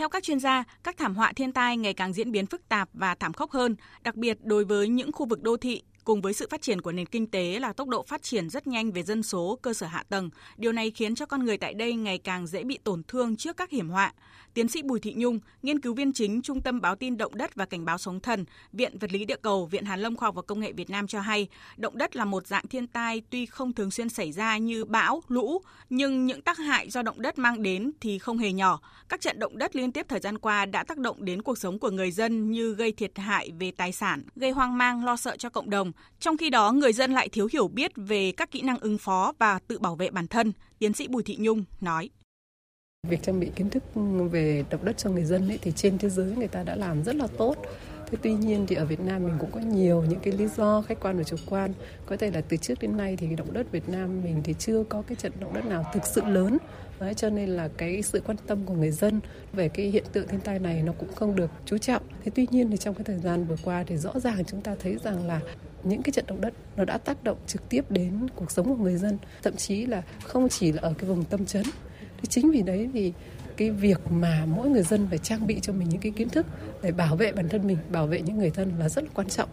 Theo các chuyên gia, các thảm họa thiên tai ngày càng diễn biến phức tạp và thảm khốc hơn, đặc biệt đối với những khu vực đô thị Cùng với sự phát triển của nền kinh tế là tốc độ phát triển rất nhanh về dân số, cơ sở hạ tầng, điều này khiến cho con người tại đây ngày càng dễ bị tổn thương trước các hiểm họa. Tiến sĩ Bùi Thị Nhung, nghiên cứu viên chính Trung tâm báo tin động đất và cảnh báo sóng thần, Viện Vật lý Địa cầu, Viện Hàn Lâm Khoa học và Công nghệ Việt Nam cho hay, động đất là một dạng thiên tai tuy không thường xuyên xảy ra như bão, lũ, nhưng những tác hại do động đất mang đến thì không hề nhỏ. Các trận động đất liên tiếp thời gian qua đã tác động đến cuộc sống của người dân như gây thiệt hại về tài sản, gây hoang mang lo sợ cho cộng đồng trong khi đó, người dân lại thiếu hiểu biết về các kỹ năng ứng phó và tự bảo vệ bản thân, tiến sĩ Bùi Thị Nhung nói. Việc trang bị kiến thức về động đất cho người dân ấy, thì trên thế giới người ta đã làm rất là tốt. Thế tuy nhiên thì ở Việt Nam mình cũng có nhiều những cái lý do khách quan và chủ quan. Có thể là từ trước đến nay thì động đất Việt Nam mình thì chưa có cái trận động đất nào thực sự lớn. Đấy, cho nên là cái sự quan tâm của người dân về cái hiện tượng thiên tai này nó cũng không được chú trọng. Thế tuy nhiên thì trong cái thời gian vừa qua thì rõ ràng chúng ta thấy rằng là những cái trận động đất nó đã tác động trực tiếp đến cuộc sống của người dân, thậm chí là không chỉ là ở cái vùng tâm chấn. Thì chính vì đấy thì cái việc mà mỗi người dân phải trang bị cho mình những cái kiến thức để bảo vệ bản thân mình, bảo vệ những người thân là rất là quan trọng.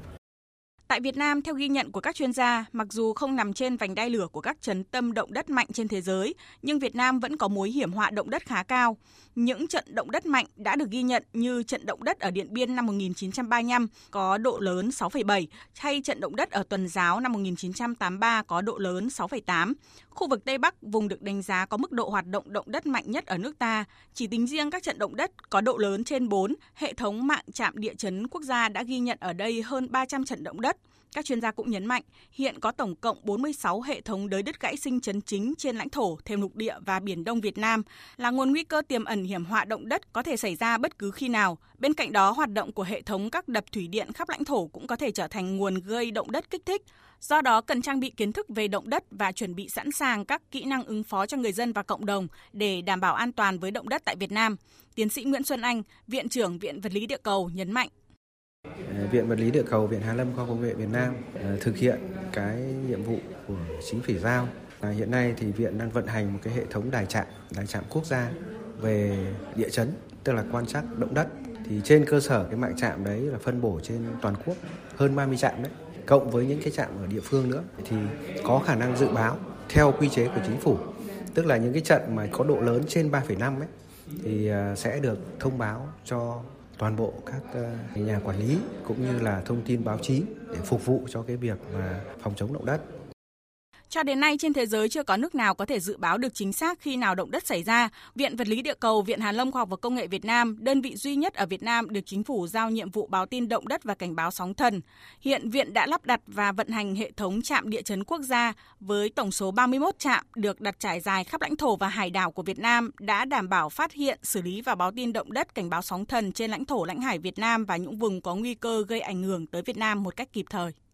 Tại Việt Nam, theo ghi nhận của các chuyên gia, mặc dù không nằm trên vành đai lửa của các chấn tâm động đất mạnh trên thế giới, nhưng Việt Nam vẫn có mối hiểm họa động đất khá cao. Những trận động đất mạnh đã được ghi nhận như trận động đất ở Điện Biên năm 1935 có độ lớn 6,7 hay trận động đất ở Tuần Giáo năm 1983 có độ lớn 6,8. Khu vực Tây Bắc, vùng được đánh giá có mức độ hoạt động động đất mạnh nhất ở nước ta. Chỉ tính riêng các trận động đất có độ lớn trên 4, hệ thống mạng trạm địa chấn quốc gia đã ghi nhận ở đây hơn 300 trận động đất. Các chuyên gia cũng nhấn mạnh, hiện có tổng cộng 46 hệ thống đới đứt gãy sinh chấn chính trên lãnh thổ, thêm lục địa và biển Đông Việt Nam, là nguồn nguy cơ tiềm ẩn hiểm họa động đất có thể xảy ra bất cứ khi nào. Bên cạnh đó, hoạt động của hệ thống các đập thủy điện khắp lãnh thổ cũng có thể trở thành nguồn gây động đất kích thích. Do đó, cần trang bị kiến thức về động đất và chuẩn bị sẵn sàng các kỹ năng ứng phó cho người dân và cộng đồng để đảm bảo an toàn với động đất tại Việt Nam. Tiến sĩ Nguyễn Xuân Anh, Viện trưởng Viện Vật lý Địa cầu nhấn mạnh. Ờ, viện Vật lý Địa cầu, Viện Hàn Lâm Khoa học Công nghệ Việt Nam ờ, thực hiện cái nhiệm vụ của chính phủ giao. À, hiện nay thì viện đang vận hành một cái hệ thống đài trạm, đài trạm quốc gia về địa chấn, tức là quan trắc động đất. Thì trên cơ sở cái mạng trạm đấy là phân bổ trên toàn quốc hơn 30 trạm đấy, cộng với những cái trạm ở địa phương nữa thì có khả năng dự báo theo quy chế của chính phủ, tức là những cái trận mà có độ lớn trên 3,5 ấy thì ờ, sẽ được thông báo cho toàn bộ các ờ, nhà quản lý cũng như là thông tin báo chí để phục vụ cho cái việc mà phòng chống động đất. Cho đến nay trên thế giới chưa có nước nào có thể dự báo được chính xác khi nào động đất xảy ra. Viện Vật lý Địa cầu, Viện Hàn Lâm Khoa học và Công nghệ Việt Nam, đơn vị duy nhất ở Việt Nam được chính phủ giao nhiệm vụ báo tin động đất và cảnh báo sóng thần. Hiện viện đã lắp đặt và vận hành hệ thống trạm địa chấn quốc gia với tổng số 31 trạm được đặt trải dài khắp lãnh thổ và hải đảo của Việt Nam đã đảm bảo phát hiện, xử lý và báo tin động đất, cảnh báo sóng thần trên lãnh thổ lãnh hải Việt Nam và những vùng có nguy cơ gây ảnh hưởng tới Việt Nam một cách kịp thời.